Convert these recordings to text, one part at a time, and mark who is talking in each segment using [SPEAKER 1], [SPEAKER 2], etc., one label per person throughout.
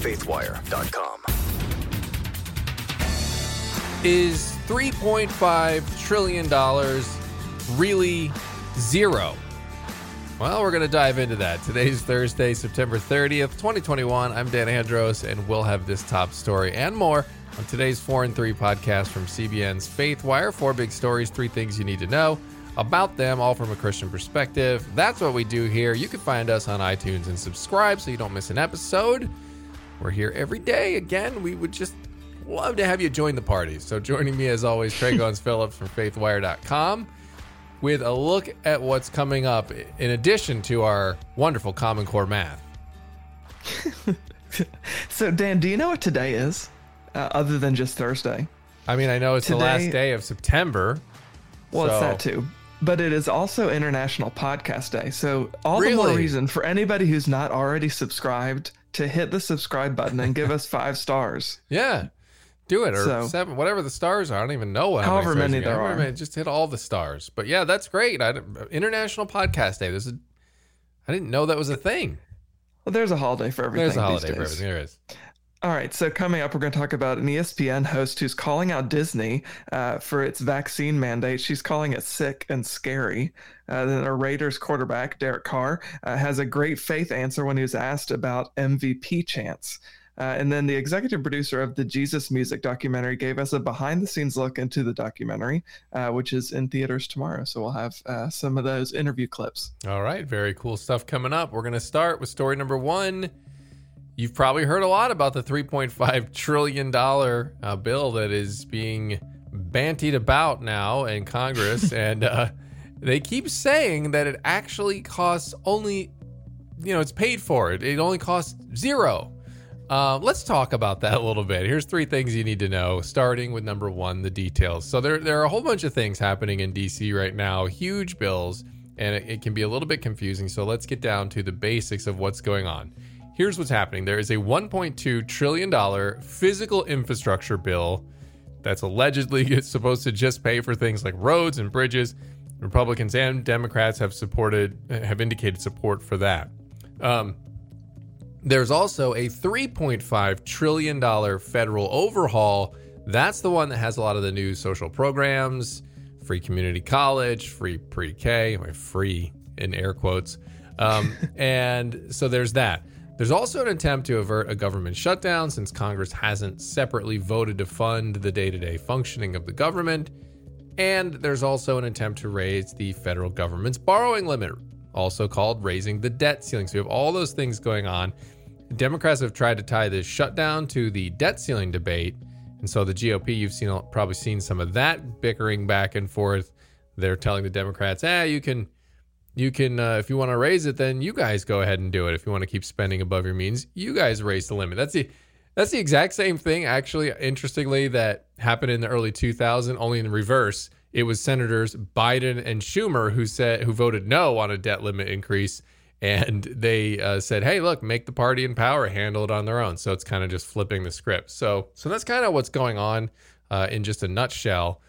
[SPEAKER 1] faithwire.com.
[SPEAKER 2] Is $3.5 trillion really zero? Well, we're going to dive into that. Today's Thursday, September 30th, 2021. I'm Dan Andros, and we'll have this top story and more on today's 4 and 3 podcast from CBN's Faithwire. Four big stories, three things you need to know about them, all from a Christian perspective. That's what we do here. You can find us on iTunes and subscribe so you don't miss an episode. We're here every day. Again, we would just love to have you join the party. So, joining me as always, Tré Goins Phillips from faithwire.com with a look at what's coming up in addition to our wonderful Common Core math.
[SPEAKER 3] so, Dan, do you know what today is, uh, other than just Thursday?
[SPEAKER 2] I mean, I know it's today, the last day of September.
[SPEAKER 3] Well, so. it's that too. But it is also International Podcast Day. So, all really? the more reason for anybody who's not already subscribed to hit the subscribe button and give us five stars.
[SPEAKER 2] Yeah. Do it or so, seven, whatever the stars are. I don't even know what.
[SPEAKER 3] However many, many there are.
[SPEAKER 2] just hit all the stars. But yeah, that's great. I, International Podcast Day. This is. I didn't know that was a thing.
[SPEAKER 3] Well, there's a holiday for everything.
[SPEAKER 2] There's a holiday for everything. There is.
[SPEAKER 3] All right, so coming up, we're going to talk about an ESPN host who's calling out Disney uh, for its vaccine mandate. She's calling it sick and scary. Uh, then a Raiders quarterback, Derek Carr, uh, has a great faith answer when he was asked about MVP chants. Uh, and then the executive producer of the Jesus Music documentary gave us a behind the scenes look into the documentary, uh, which is in theaters tomorrow. So we'll have uh, some of those interview clips.
[SPEAKER 2] All right, very cool stuff coming up. We're going to start with story number one You've probably heard a lot about the $3.5 trillion uh, bill that is being bantied about now in Congress. and uh, they keep saying that it actually costs only, you know, it's paid for. It, it only costs zero. Uh, let's talk about that a little bit. Here's three things you need to know, starting with number one the details. So, there, there are a whole bunch of things happening in DC right now, huge bills, and it, it can be a little bit confusing. So, let's get down to the basics of what's going on. Here's what's happening there is a $1.2 trillion physical infrastructure bill that's allegedly supposed to just pay for things like roads and bridges. Republicans and Democrats have supported, have indicated support for that. Um, there's also a $3.5 trillion federal overhaul. That's the one that has a lot of the new social programs, free community college, free pre K, free in air quotes. Um, and so there's that. There's also an attempt to avert a government shutdown since Congress hasn't separately voted to fund the day to day functioning of the government. And there's also an attempt to raise the federal government's borrowing limit, also called raising the debt ceiling. So you have all those things going on. Democrats have tried to tie this shutdown to the debt ceiling debate. And so the GOP, you've seen probably seen some of that bickering back and forth. They're telling the Democrats, "Ah, you can you can uh, if you want to raise it then you guys go ahead and do it. If you want to keep spending above your means you guys raise the limit. That's the that's the exact same thing actually interestingly that happened in the early 2000s only in reverse. It was senators biden and schumer who said who voted no on a debt limit increase and they uh, said hey look make the party in power handle it on their own. So it's kind of just flipping the script. So so that's kind of what's going on uh, in just a nutshell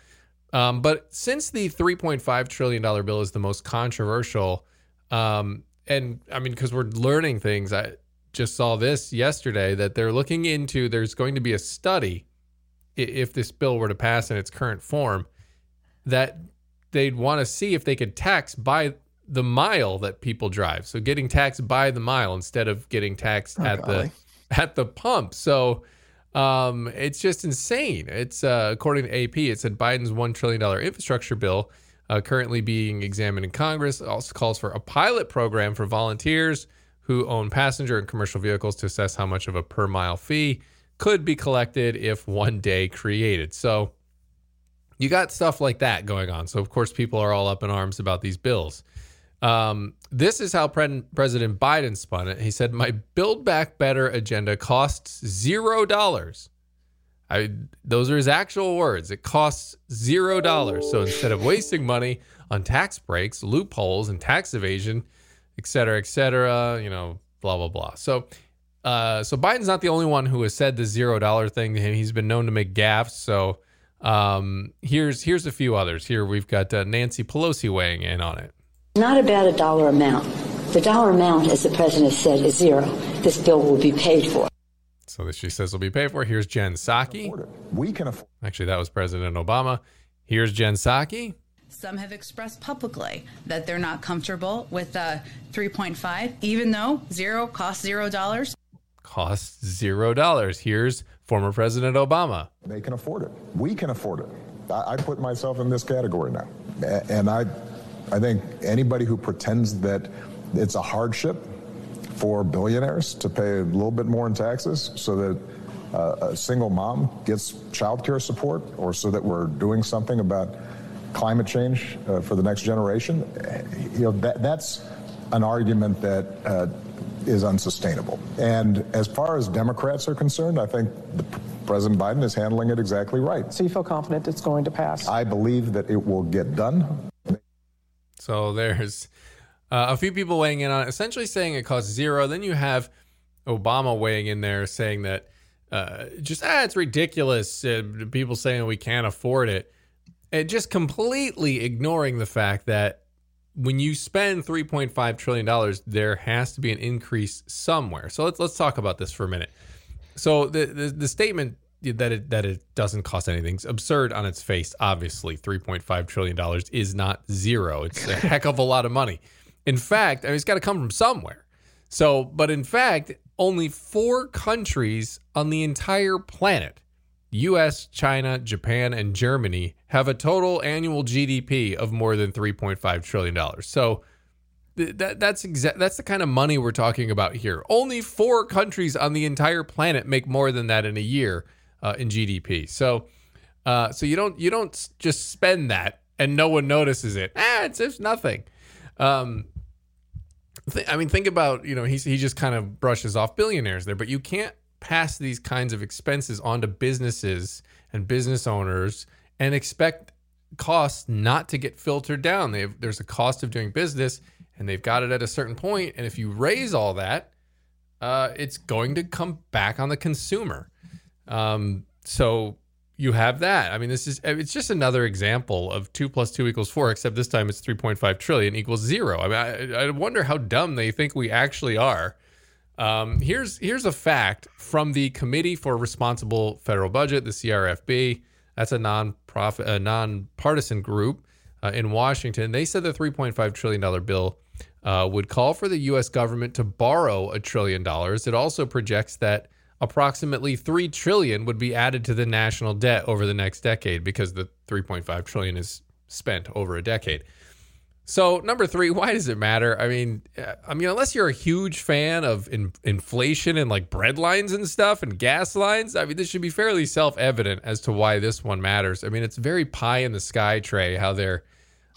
[SPEAKER 2] um, but since the $3.5 trillion bill is the most controversial, um, and I mean, because we're learning things, I just saw this yesterday that they're looking into, there's going to be a study if this bill were to pass in its current form that they'd want to see if they could tax by the mile that people drive. So getting taxed by the mile instead of getting taxed oh, at golly. the at the pump. So um, it's just insane. It's uh, according to AP, it said Biden's one trillion dollar infrastructure bill, uh, currently being examined in Congress, also calls for a pilot program for volunteers who own passenger and commercial vehicles to assess how much of a per mile fee could be collected if one day created. So you got stuff like that going on. So of course, people are all up in arms about these bills. Um, this is how Pre- President Biden spun it. He said, "My Build Back Better agenda costs zero dollars." I those are his actual words. It costs zero dollars. So instead of wasting money on tax breaks, loopholes, and tax evasion, et cetera, et cetera, you know, blah blah blah. So. Uh, so Biden's not the only one who has said the zero dollar thing. He's been known to make gaffes. So um, here's here's a few others. Here we've got uh, Nancy Pelosi weighing in on it.
[SPEAKER 4] Not about a dollar amount. The dollar amount, as the president said, is zero. This bill will be paid for.
[SPEAKER 2] So that she says will be paid for. Here's Jen Psaki.
[SPEAKER 1] We can afford.
[SPEAKER 2] Actually, that was President Obama. Here's Jen Psaki.
[SPEAKER 4] Some have expressed publicly that they're not comfortable with uh, 3.5, even though zero costs zero dollars.
[SPEAKER 2] Costs zero dollars. Here's former President Obama.
[SPEAKER 1] They can afford it. We can afford it. I, I put myself in this category now, and I, I think anybody who pretends that it's a hardship for billionaires to pay a little bit more in taxes so that uh, a single mom gets child care support or so that we're doing something about climate change uh, for the next generation, you know, that, that's an argument that uh, is unsustainable. And as far as Democrats are concerned, I think the, President Biden is handling it exactly right.
[SPEAKER 5] So you feel confident it's going to pass?
[SPEAKER 1] I believe that it will get done.
[SPEAKER 2] So there's uh, a few people weighing in on it, essentially saying it costs zero. Then you have Obama weighing in there saying that uh, just ah, it's ridiculous. Uh, people saying we can't afford it, and just completely ignoring the fact that when you spend 3.5 trillion dollars, there has to be an increase somewhere. So let's let's talk about this for a minute. So the the, the statement that it that it doesn't cost anything is absurd on its face. Obviously, 3.5 trillion dollars is not zero. It's a heck of a lot of money. In fact, I mean, it's got to come from somewhere. So, but in fact, only four countries on the entire planet US, China, Japan, and Germany have a total annual GDP of more than $3.5 trillion. So, th- that, that's exa- that's the kind of money we're talking about here. Only four countries on the entire planet make more than that in a year uh, in GDP. So, uh, so you don't you don't just spend that and no one notices it. Ah, it's, it's nothing. Um, th- I mean, think about you know he's he just kind of brushes off billionaires there, but you can't pass these kinds of expenses onto businesses and business owners and expect costs not to get filtered down. Have, there's a cost of doing business, and they've got it at a certain point, and if you raise all that, uh, it's going to come back on the consumer. Um, so you have that. I mean, this is it's just another example of two plus two equals four, except this time it's three point five trillion equals zero. I mean, I, I wonder how dumb they think we actually are. Um, here's here's a fact from the Committee for Responsible Federal Budget, the CRFB. That's a non-profit, a non-partisan group uh, in Washington. They said the 3.5 trillion dollar bill uh, would call for the U.S. government to borrow a trillion dollars. It also projects that approximately 3 trillion would be added to the national debt over the next decade because the 3.5 trillion is spent over a decade. So number three, why does it matter? I mean, uh, I mean, unless you're a huge fan of in, inflation and like bread lines and stuff and gas lines, I mean, this should be fairly self-evident as to why this one matters. I mean, it's very pie in the sky, Tré, how they're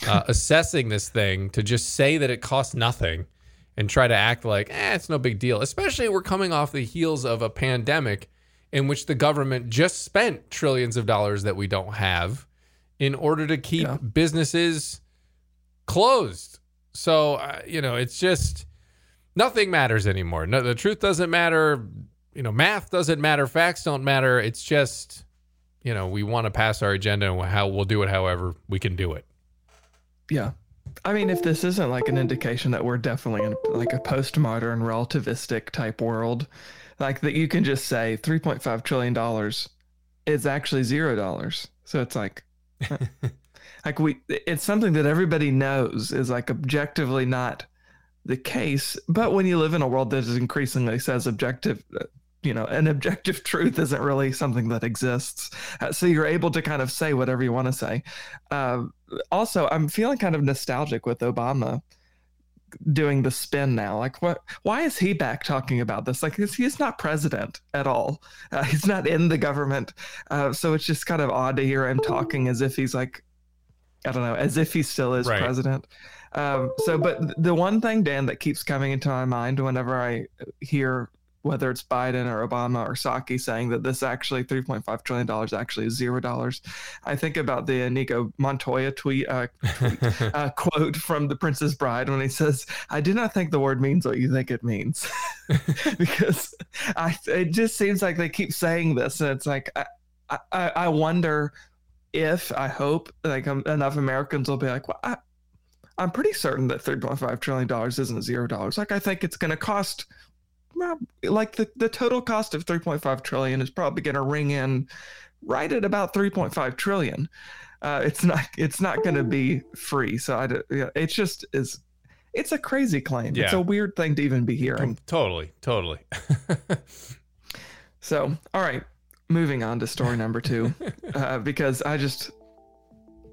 [SPEAKER 2] uh, assessing this thing to just say that it costs nothing and try to act like, eh, it's no big deal. Especially we're coming off the heels of a pandemic in which the government just spent trillions of dollars that we don't have in order to keep yeah. businesses closed. So, uh, you know, it's just nothing matters anymore. No, the truth doesn't matter. You know, math doesn't matter. Facts don't matter. It's just, you know, we want to pass our agenda and how we'll do it however we can do it.
[SPEAKER 3] Yeah. I mean, if this isn't like an indication that we're definitely in like a postmodern relativistic type world, like that you can just say 3.5 trillion dollars is actually zero dollars. So it's like, like we, it's something that everybody knows is like objectively not the case. But when you live in a world that is increasingly says objective, you know, an objective truth isn't really something that exists. Uh, so you're able to kind of say whatever you want to say. Uh, also, I'm feeling kind of nostalgic with Obama doing the spin now. Like, what? Why is he back talking about this? Like, he's not president at all. Uh, he's not in the government. Uh, so it's just kind of odd to hear him talking as if he's like, I don't know, as if he still is right. president. Um, so, but the one thing, Dan, that keeps coming into my mind whenever I hear whether it's Biden or Obama or Psaki saying that this actually $3.5 trillion actually is zero dollars. I think about the Inigo Montoya tweet, uh, tweet uh, quote from The Princess Bride when he says, I do not think the word means what you think it means. because I, it just seems like they keep saying this. And it's like, I, I, I wonder if, I hope, like um, enough Americans will be like, well, I, I'm pretty certain that $3.5 trillion isn't zero dollars. Like, I think it's going to cost like the, the total cost of 3.5 trillion is probably going to ring in right at about 3.5 trillion. Uh, it's not it's not going to be free. So I yeah, it's just is it's a crazy claim. Yeah. It's a weird thing to even be hearing.
[SPEAKER 2] Totally, totally.
[SPEAKER 3] so, all right, moving on to story number two, uh, because I just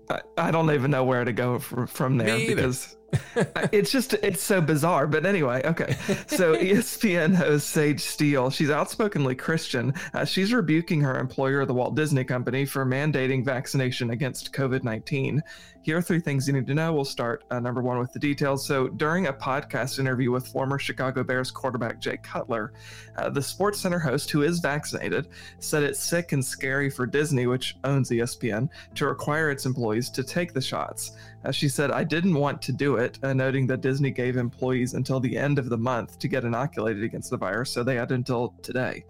[SPEAKER 3] I, I, don't even know where to go from, from there because it's just it's so bizarre. But anyway, okay. So ESPN host Sage Steele, she's outspokenly Christian. Uh, she's rebuking her employer, the Walt Disney Company, for mandating vaccination against COVID nineteen. Here are three things you need to know. We'll start uh, number one with the details. So, during a podcast interview with former Chicago Bears quarterback Jay Cutler, uh, the SportsCenter host, who is vaccinated, said it's sick and scary for Disney, which owns ESPN, to require its employees to take the shots. Uh, she said, I didn't want to do it, uh, noting that Disney gave employees until the end of the month to get inoculated against the virus, so they had until today.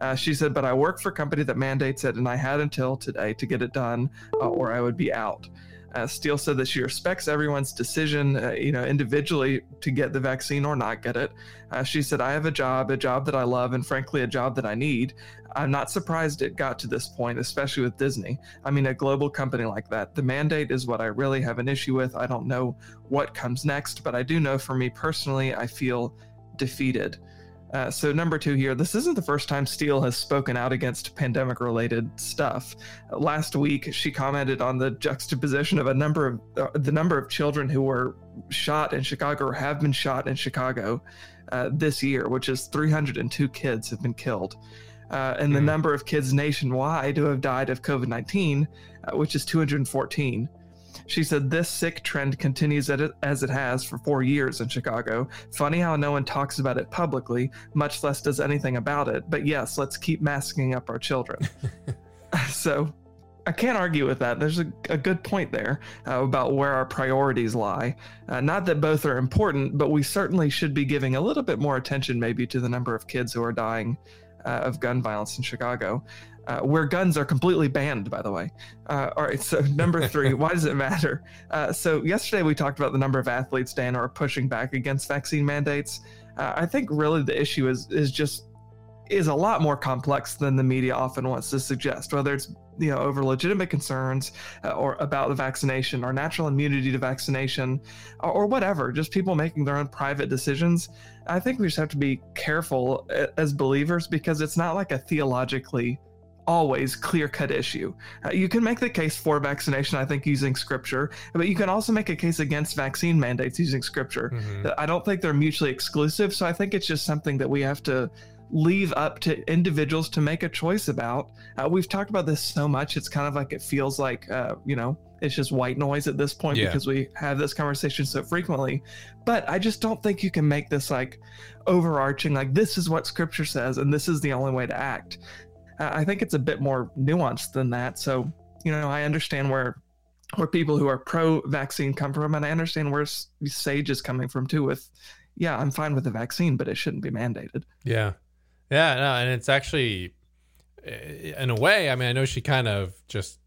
[SPEAKER 3] Uh, she said, but I work for a company that mandates it, and I had until today to get it done, uh, or I would be out. Uh, Steele said that she respects everyone's decision, uh, you know, individually to get the vaccine or not get it. Uh, she said, "I have a job, a job that I love, and frankly, a job that I need. I'm not surprised it got to this point, especially with Disney. I mean, a global company like that. The mandate is what I really have an issue with. I don't know what comes next, but I do know for me personally, I feel defeated." Uh, so number two here, this isn't the first time Steele has spoken out against pandemic-related stuff. Uh, last week, she commented on the juxtaposition of a number of uh, the number of children who were shot in Chicago or have been shot in Chicago uh, this year, which is 302 kids have been killed, uh, and mm. the hmm. number of kids nationwide who have died of COVID-19, which is 214. She said this sick trend continues as it has for four years in Chicago. Funny how no one talks about it publicly, much less does anything about it. But yes, let's keep masking up our children. so I can't argue with that. There's a, a good point there uh, about where our priorities lie. Uh, not that both are important, but we certainly should be giving a little bit more attention, maybe, to the number of kids who are dying uh, of gun violence in Chicago uh, where guns are completely banned, by the way. Uh, all right, so number three, why does it matter? Uh, so yesterday we talked about the number of athletes, Dan, are pushing back against vaccine mandates. Uh, I think really the issue is is just is a lot more complex than the media often wants to suggest. Whether it's you know over legitimate concerns uh, or about the vaccination or natural immunity to vaccination or, or whatever, just people making their own private decisions. I think we just have to be careful uh, as believers because it's not like a theologically always clear cut issue. Uh, you can make the case for vaccination, I think, using scripture, but you can also make a case against vaccine mandates using scripture. Mm-hmm. I don't think they're mutually exclusive. So I think it's just something that we have to leave up to individuals to make a choice about. Uh, we've talked about this so much, it's kind of like it feels like, uh, you know, it's just white noise at this point yeah. because we have this conversation so frequently. But I just don't think you can make this like overarching, like, this is what scripture says and this is the only way to act. I think it's a bit more nuanced than that. So, you know, I understand where where people who are pro vaccine come from, and I understand where Sage is coming from too. With, yeah, I'm fine with the vaccine, but it shouldn't be mandated.
[SPEAKER 2] Yeah, yeah, no, and it's actually, eh, in a way, I mean, I know she kind of just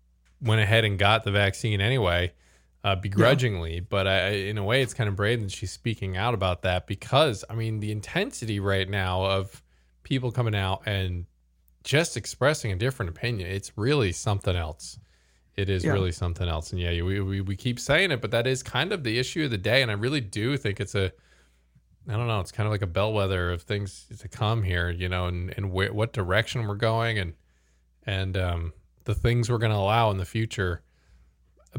[SPEAKER 2] went ahead and got the vaccine anyway, uh, begrudgingly, yeah. but I, in a way, it's kind of brave that she's speaking out about that because, I mean, the intensity right now of people coming out and just expressing a different opinion, it's really something else. It is yeah. really something else. And yeah, we, we, we keep saying it, but that is kind of the issue of the day. And I really do think it's a, I don't know, it's kind of like a bellwether of things to come here, you know, and, and wh- what direction we're going and, and, um, the things we're going to allow in the future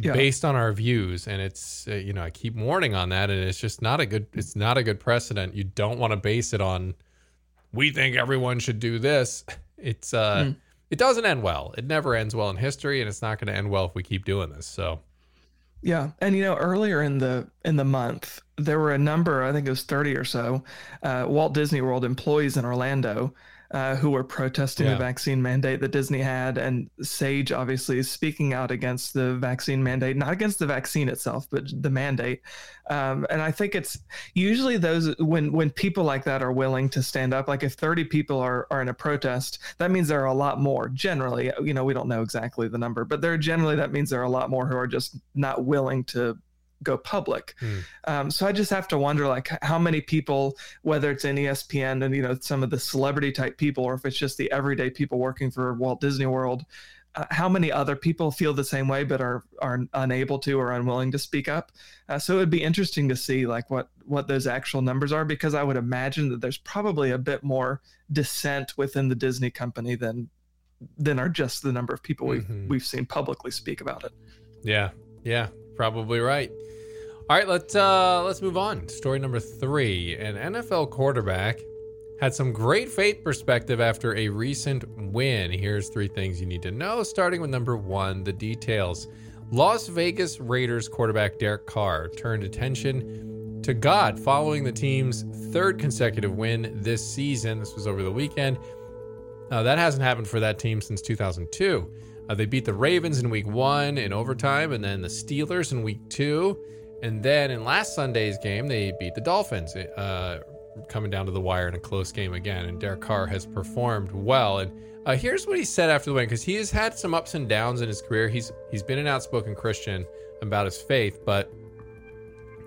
[SPEAKER 2] yeah. based on our views. And it's, uh, you know, I keep warning on that. And it's just not a good, it's not a good precedent. You don't want to base it on, we think everyone should do this it's uh, mm. it doesn't end well. It never ends well in history, and it's not going to end well if we keep doing this. So,
[SPEAKER 3] yeah, and you know, earlier in the in the month, there were a number. I think it was thirty or so uh, Walt Disney World employees in Orlando uh, who were protesting yeah. the vaccine mandate that Disney had. And Sage obviously is speaking out against the vaccine mandate, not against the vaccine itself, but the mandate. Um, and I think it's usually those when when people like that are willing to stand up. Like if 30 people are are in a protest, that means there are a lot more. Generally, you know, we don't know exactly the number, but there generally that means there are a lot more who are just not willing to go public. Mm. Um, so I just have to wonder, like, how many people, whether it's in ESPN and you know some of the celebrity type people, or if it's just the everyday people working for Walt Disney World, uh, how many other people feel the same way but are are unable to or unwilling to speak up. Uh, so it would be interesting to see like what what those actual numbers are because I would imagine that there's probably a bit more dissent within the Disney company than than are just the number of people we've mm-hmm. we've seen publicly speak about it.
[SPEAKER 2] Yeah, yeah, probably right. All right, let's uh let's move on. Story number three: An NFL quarterback had some great faith perspective after a recent win. Here's three things you need to know, starting with number one: the details. Las Vegas Raiders quarterback Derek Carr turned attention to God following the team's third consecutive win this season. This was over the weekend. Uh, that hasn't happened for that team since 2002. Uh, they beat the Ravens in week one in overtime, and then the Steelers in week two. And then in last Sunday's game, they beat the Dolphins, uh, coming down to the wire in a close game again. And Derek Carr has performed well. And uh, here's what he said after the win, because he has had some ups and downs in his career. He's he's been an outspoken Christian about his faith, but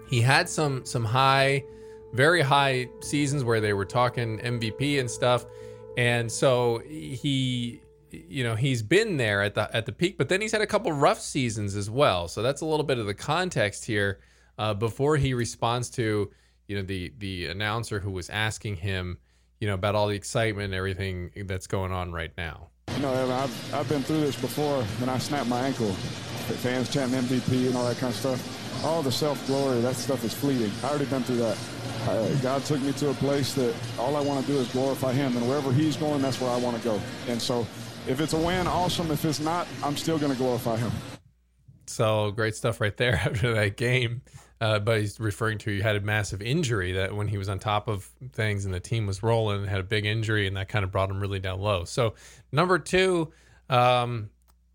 [SPEAKER 2] he had some some high, very high seasons where they were talking MVP and stuff. And so he you know he's been there at the at the peak but then he's had a couple rough seasons as well. So that's a little bit of the context here uh, before he responds to you know the the announcer who was asking him you know about all the excitement and everything that's going on right now.
[SPEAKER 6] You know I've, I've been through this before when I snapped my ankle fans chanting MVP and all that kind of stuff. All the self-glory that stuff is fleeting. I already been through that. Uh, God took me to a place that all I want to do is glorify Him, and wherever He's going, that's where I want to go. And so, if it's a win, awesome. If it's not, I'm still going to glorify Him.
[SPEAKER 2] So great stuff right there after that game. Uh, but he's referring to he had a massive injury that when he was on top of things and the team was rolling had a big injury and that kind of brought him really down low. So number two, um,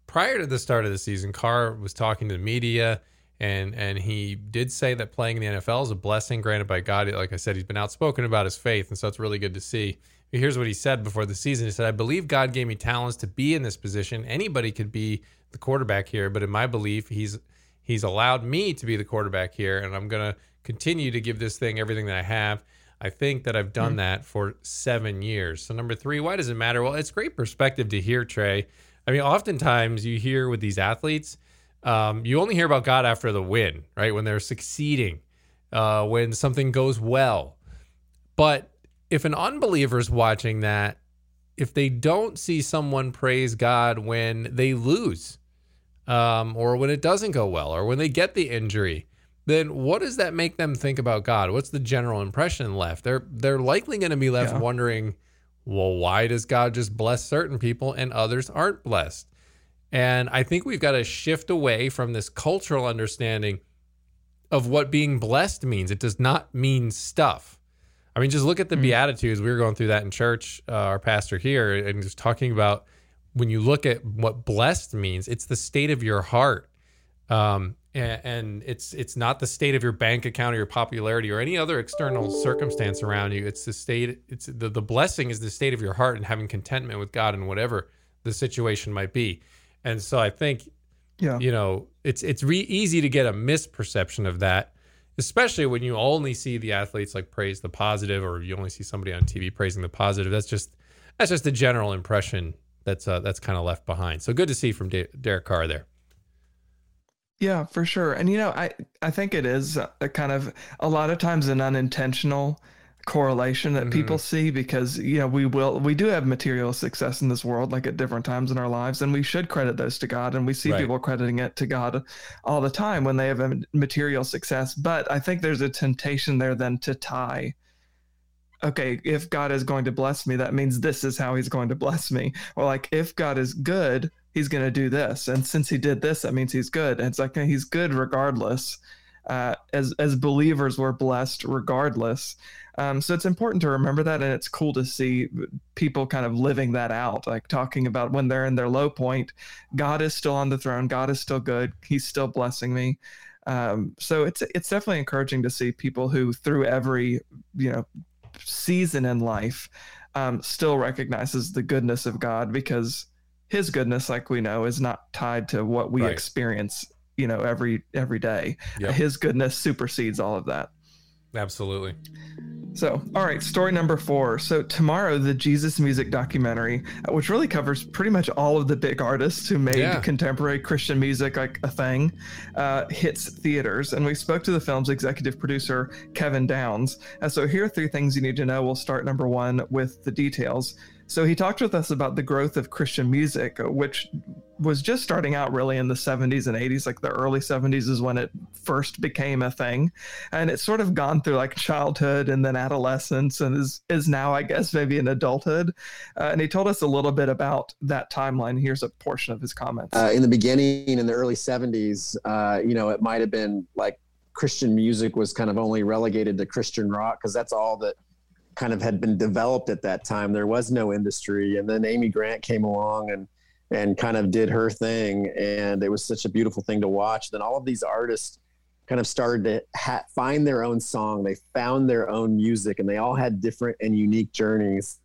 [SPEAKER 2] prior to the start of the season, Carr was talking to the media and and he did say that playing in the NFL is a blessing granted by God. Like I said, he's been outspoken about his faith, and so it's really good to see. Here's what he said before the season. He said, "I believe God gave me talents to be in this position. Anybody could be the quarterback here, but in my belief, he's he's allowed me to be the quarterback here, and I'm gonna continue to give this thing everything that I have." I think that I've done mm-hmm. that for seven years. So number three, why does it matter? Well, it's great perspective to hear, Tré. I mean, oftentimes you hear with these athletes um, you only hear about God after the win, right? When they're succeeding, uh, when something goes well. But if an unbeliever is watching that, if they don't see someone praise God when they lose, um, or when it doesn't go well, or when they get the injury, then what does that make them think about God? What's the general impression left? They're they're likely going to be left yeah. wondering, well, why does God just bless certain people and others aren't blessed? And I think we've got to shift away from this cultural understanding of what being blessed means. It does not mean stuff. I mean, just look at the mm-hmm. Beatitudes. We were going through that in church, uh, our pastor here, and just talking about when you look at what blessed means, it's the state of your heart. Um, and, and, it's it's not the state of your bank account or your popularity or any other external circumstance around you. It's the state. It's the the blessing is the state of your heart and having contentment with God and whatever the situation might be. And so I think, yeah, you know, it's it's re- easy to get a misperception of that, especially when you only see the athletes like praise the positive, or you only see somebody on TV praising the positive. That's just that's just a general impression that's uh, that's kind of left behind. So good to see from De- Derek Carr there.
[SPEAKER 3] Yeah, for sure. And you know, I I think it is a kind of a lot of times an unintentional correlation that mm-hmm. people see because you know we will we do have material success in this world like at different times in our lives and we should credit those to god and we see right. people crediting it to god all the time when they have a material success but i think there's a temptation there then to tie okay if god is going to bless me that means this is how he's going to bless me or like if god is good he's going to do this and since he did this that means he's good and it's like he's good regardless uh, as as believers we're blessed regardless um, so it's important to remember that, and it's cool to see people kind of living that out, like talking about when they're in their low point, God is still on the throne, God is still good, He's still blessing me. Um, so it's it's definitely encouraging to see people who, through every you know season in life, um, still recognizes the goodness of God because His goodness, like we know, is not tied to what we right. experience you know every every day.
[SPEAKER 2] Yep.
[SPEAKER 3] His goodness supersedes all of that.
[SPEAKER 2] Absolutely.
[SPEAKER 3] So, all right, story number four. So, tomorrow, the Jesus Music documentary, uh, which really covers pretty much all of the big artists who made
[SPEAKER 2] Yeah.
[SPEAKER 3] contemporary Christian music like a thing, uh, hits theaters. And we spoke to the film's executive producer, Kevin Downs. Uh, so, here are three things you need to know. We'll start number one with the details. So, he talked with us about the growth of Christian music, uh, which was just starting out really in the 70s and 80s. Like the early 70s is when it first became a thing. And it's sort of gone through like childhood and then adolescence and is is now i guess maybe in adulthood. Uh, and he told us a little bit about that timeline. Here's a portion of his comments.
[SPEAKER 7] Uh, in the beginning in the early 70s uh, you know it might have been like christian music was kind of only relegated to christian rock because that's all that kind of had been developed at that time. There was no industry. And then amy grant came along and and kind of did her thing. And it was such a beautiful thing to watch. Then all of these artists kind of started to ha- find their own song. They found their own music and they all had different and unique journeys.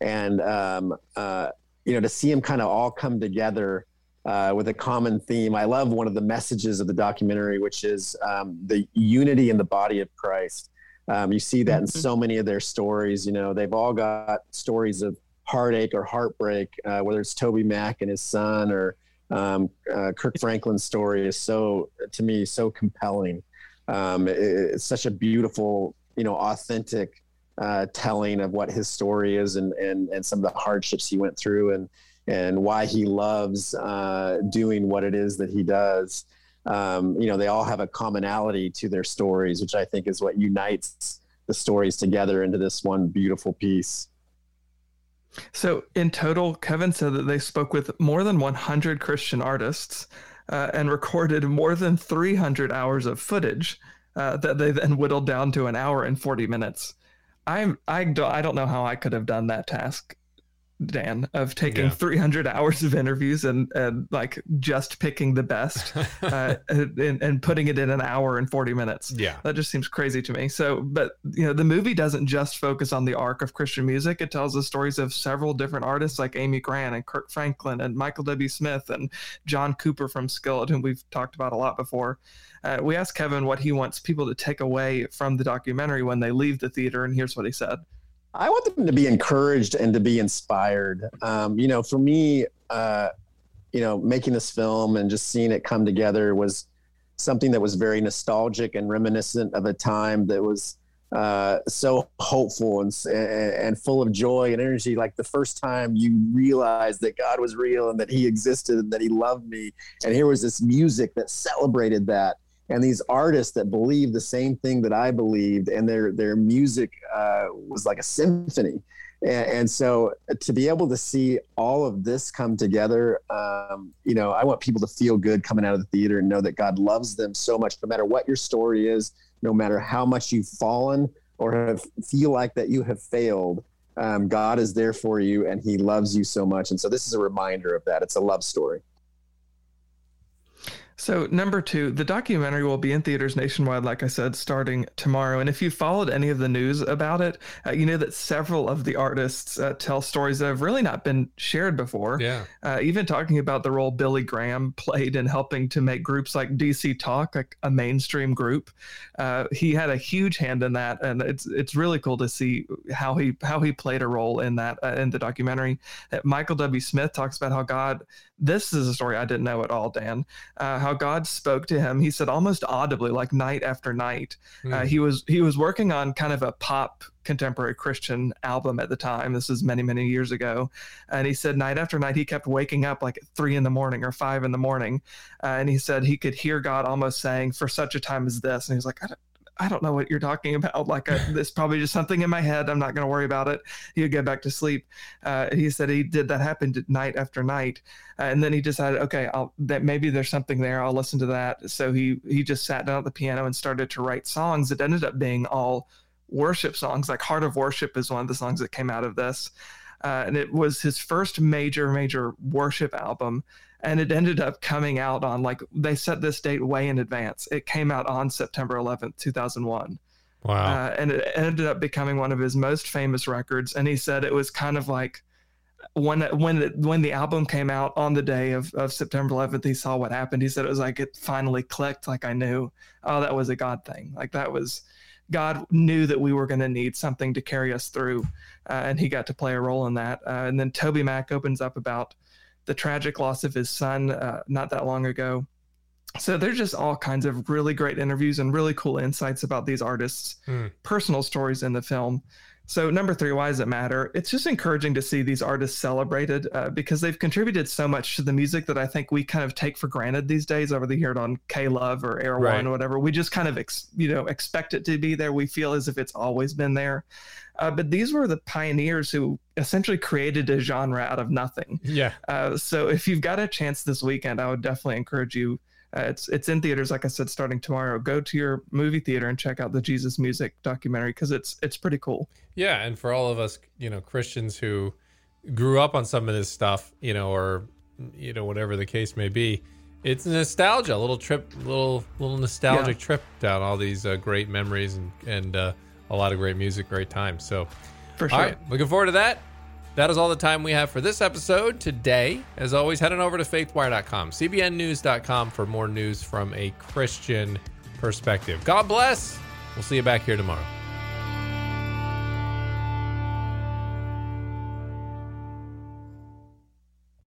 [SPEAKER 7] And um, uh, you know to see them kind of all come together uh, with a common theme. I love one of the messages of the documentary, which is um, the unity in the body of Christ. Um, you see that in so many of their stories. You know, they've all got stories of heartache or heartbreak, uh, whether it's TobyMac and his son or um, uh, Kirk Franklin's story is so, to me, so compelling. Um, it- it's such a beautiful, you know, authentic uh, telling of what his story is and, and, and some of the hardships he went through and, and why he loves uh, doing what it is that he does. Um, you know, they all have a commonality to their stories, which I think is what unites the stories together into this one beautiful piece.
[SPEAKER 3] so in total kevin said that they spoke with more than 100 christian artists uh, and recorded more than 300 hours of footage uh, that they then whittled down to an hour and 40 minutes i'm i don't i don't know how i could have done that task Dan, of taking
[SPEAKER 2] Yeah.
[SPEAKER 3] 300 hours of interviews and, and like just picking the best uh, and, and putting it in an hour and 40 minutes.
[SPEAKER 2] Yeah.
[SPEAKER 3] That just seems crazy to me. So, but you know, the movie doesn't just focus on the arc of Christian music. It tells the stories of several different artists like Amy Grant and Kirk Franklin and Michael W. Smith and John Cooper from Skillet, whom we've talked about a lot before. Uh, we asked Kevin what he wants people to take away from the documentary when they leave the theater, and here's what he said.
[SPEAKER 7] I want them to be encouraged and to be inspired. Um, you know, for me, uh, you know, making this film and just seeing it come together was something that was very nostalgic and reminiscent of a time that was uh, so hopeful and, and and full of joy and energy. Like the first time you realized that God was real and that He existed and that He loved me, and here was this music that celebrated that and these artists that believed the same thing that I believed, and their their music uh, was like a symphony. And, and so to be able to see all of this come together, um, you know, I want people to feel good coming out of the theater and know that God loves them so much, no matter what your story is, no matter how much you've fallen or have, feel like that you have failed. Um, God is there for you, and He loves you so much. And so this is a reminder of that. It's a love story.
[SPEAKER 3] So, number two, the documentary will be in theaters nationwide, like I said, starting tomorrow. And if you followed any of the news about it, uh, you know that several of the artists uh, tell stories that have really not been shared before.
[SPEAKER 2] Yeah.
[SPEAKER 3] Uh, even talking about the role Billy Graham played in helping to make groups like DC Talk like a mainstream group. Uh, he had a huge hand in that, and it's it's really cool to see how he how he played a role in that uh, in the documentary. Uh, Michael W. Smith talks about how God. This is a story I didn't know at all, Dan. Uh, how God spoke to him. He said almost audibly, like night after night. Uh, he was he was working on kind of a pop contemporary Christian album at the time. This is many many years ago, and he said night after night he kept waking up like at three in the morning or five in the morning, uh, and he said he could hear God almost saying, "For such a time as this," and he was like, I don't, I don't know what you're talking about. Like, this probably just something in my head. I'm not going to worry about it. He would get back to sleep. Uh, he said he did that happen to- night after night, uh, and then he decided, okay, I'll, that maybe there's something there. I'll listen to that. So he he just sat down at the piano and started to write songs It ended up being all worship songs. Like "Heart of Worship" is one of the songs that came out of this, uh, and it was his first major major worship album and it ended up coming out on like they set this date way in advance. It came out on September 11th, 2001.
[SPEAKER 2] Wow.
[SPEAKER 3] Uh, and it ended up becoming one of his most famous records. And he said it was kind of like, when when the, when the album came out on the day of, of September 11th, he saw what happened. He said it was like it finally clicked. Like I knew, oh, that was a God thing. Like that was God knew that we were going to need something to carry us through, uh, and he got to play a role in that. Uh, and then TobyMac opens up about the tragic loss of his son uh, not that long ago. So there's just all kinds of really great interviews and really cool insights about these artists'
[SPEAKER 2] Hmm.
[SPEAKER 3] personal stories in the film. So number three, why does it matter? It's just encouraging to see these artists celebrated uh, because they've contributed so much to the music that I think we kind of take for granted these days. Over the hear it on K Love or Air
[SPEAKER 2] Right.
[SPEAKER 3] One or whatever, we just kind of ex- you know expect it to be there. We feel as if it's always been there. Uh, but these were the pioneers who essentially created a genre out of nothing.
[SPEAKER 2] Yeah.
[SPEAKER 3] Uh, so if you've got a chance this weekend, I would definitely encourage you. Uh, it's it's in theaters, like I said, starting tomorrow. Go to your movie theater and check out the Jesus Music documentary because it's it's pretty cool.
[SPEAKER 2] Yeah, and for all of us, you know, Christians who grew up on some of this stuff, you know, or you know, whatever the case may be, it's nostalgia, a little trip, little little nostalgic
[SPEAKER 3] Yeah.
[SPEAKER 2] trip down all these uh, great memories and and uh, a lot of great music, great times. So,
[SPEAKER 3] For sure.
[SPEAKER 2] all right, looking forward to that. That is all the time we have for this episode today. As always, head on over to faithwire.com, cbnnews.com for more news from a Christian perspective. God bless. We'll see you back here tomorrow.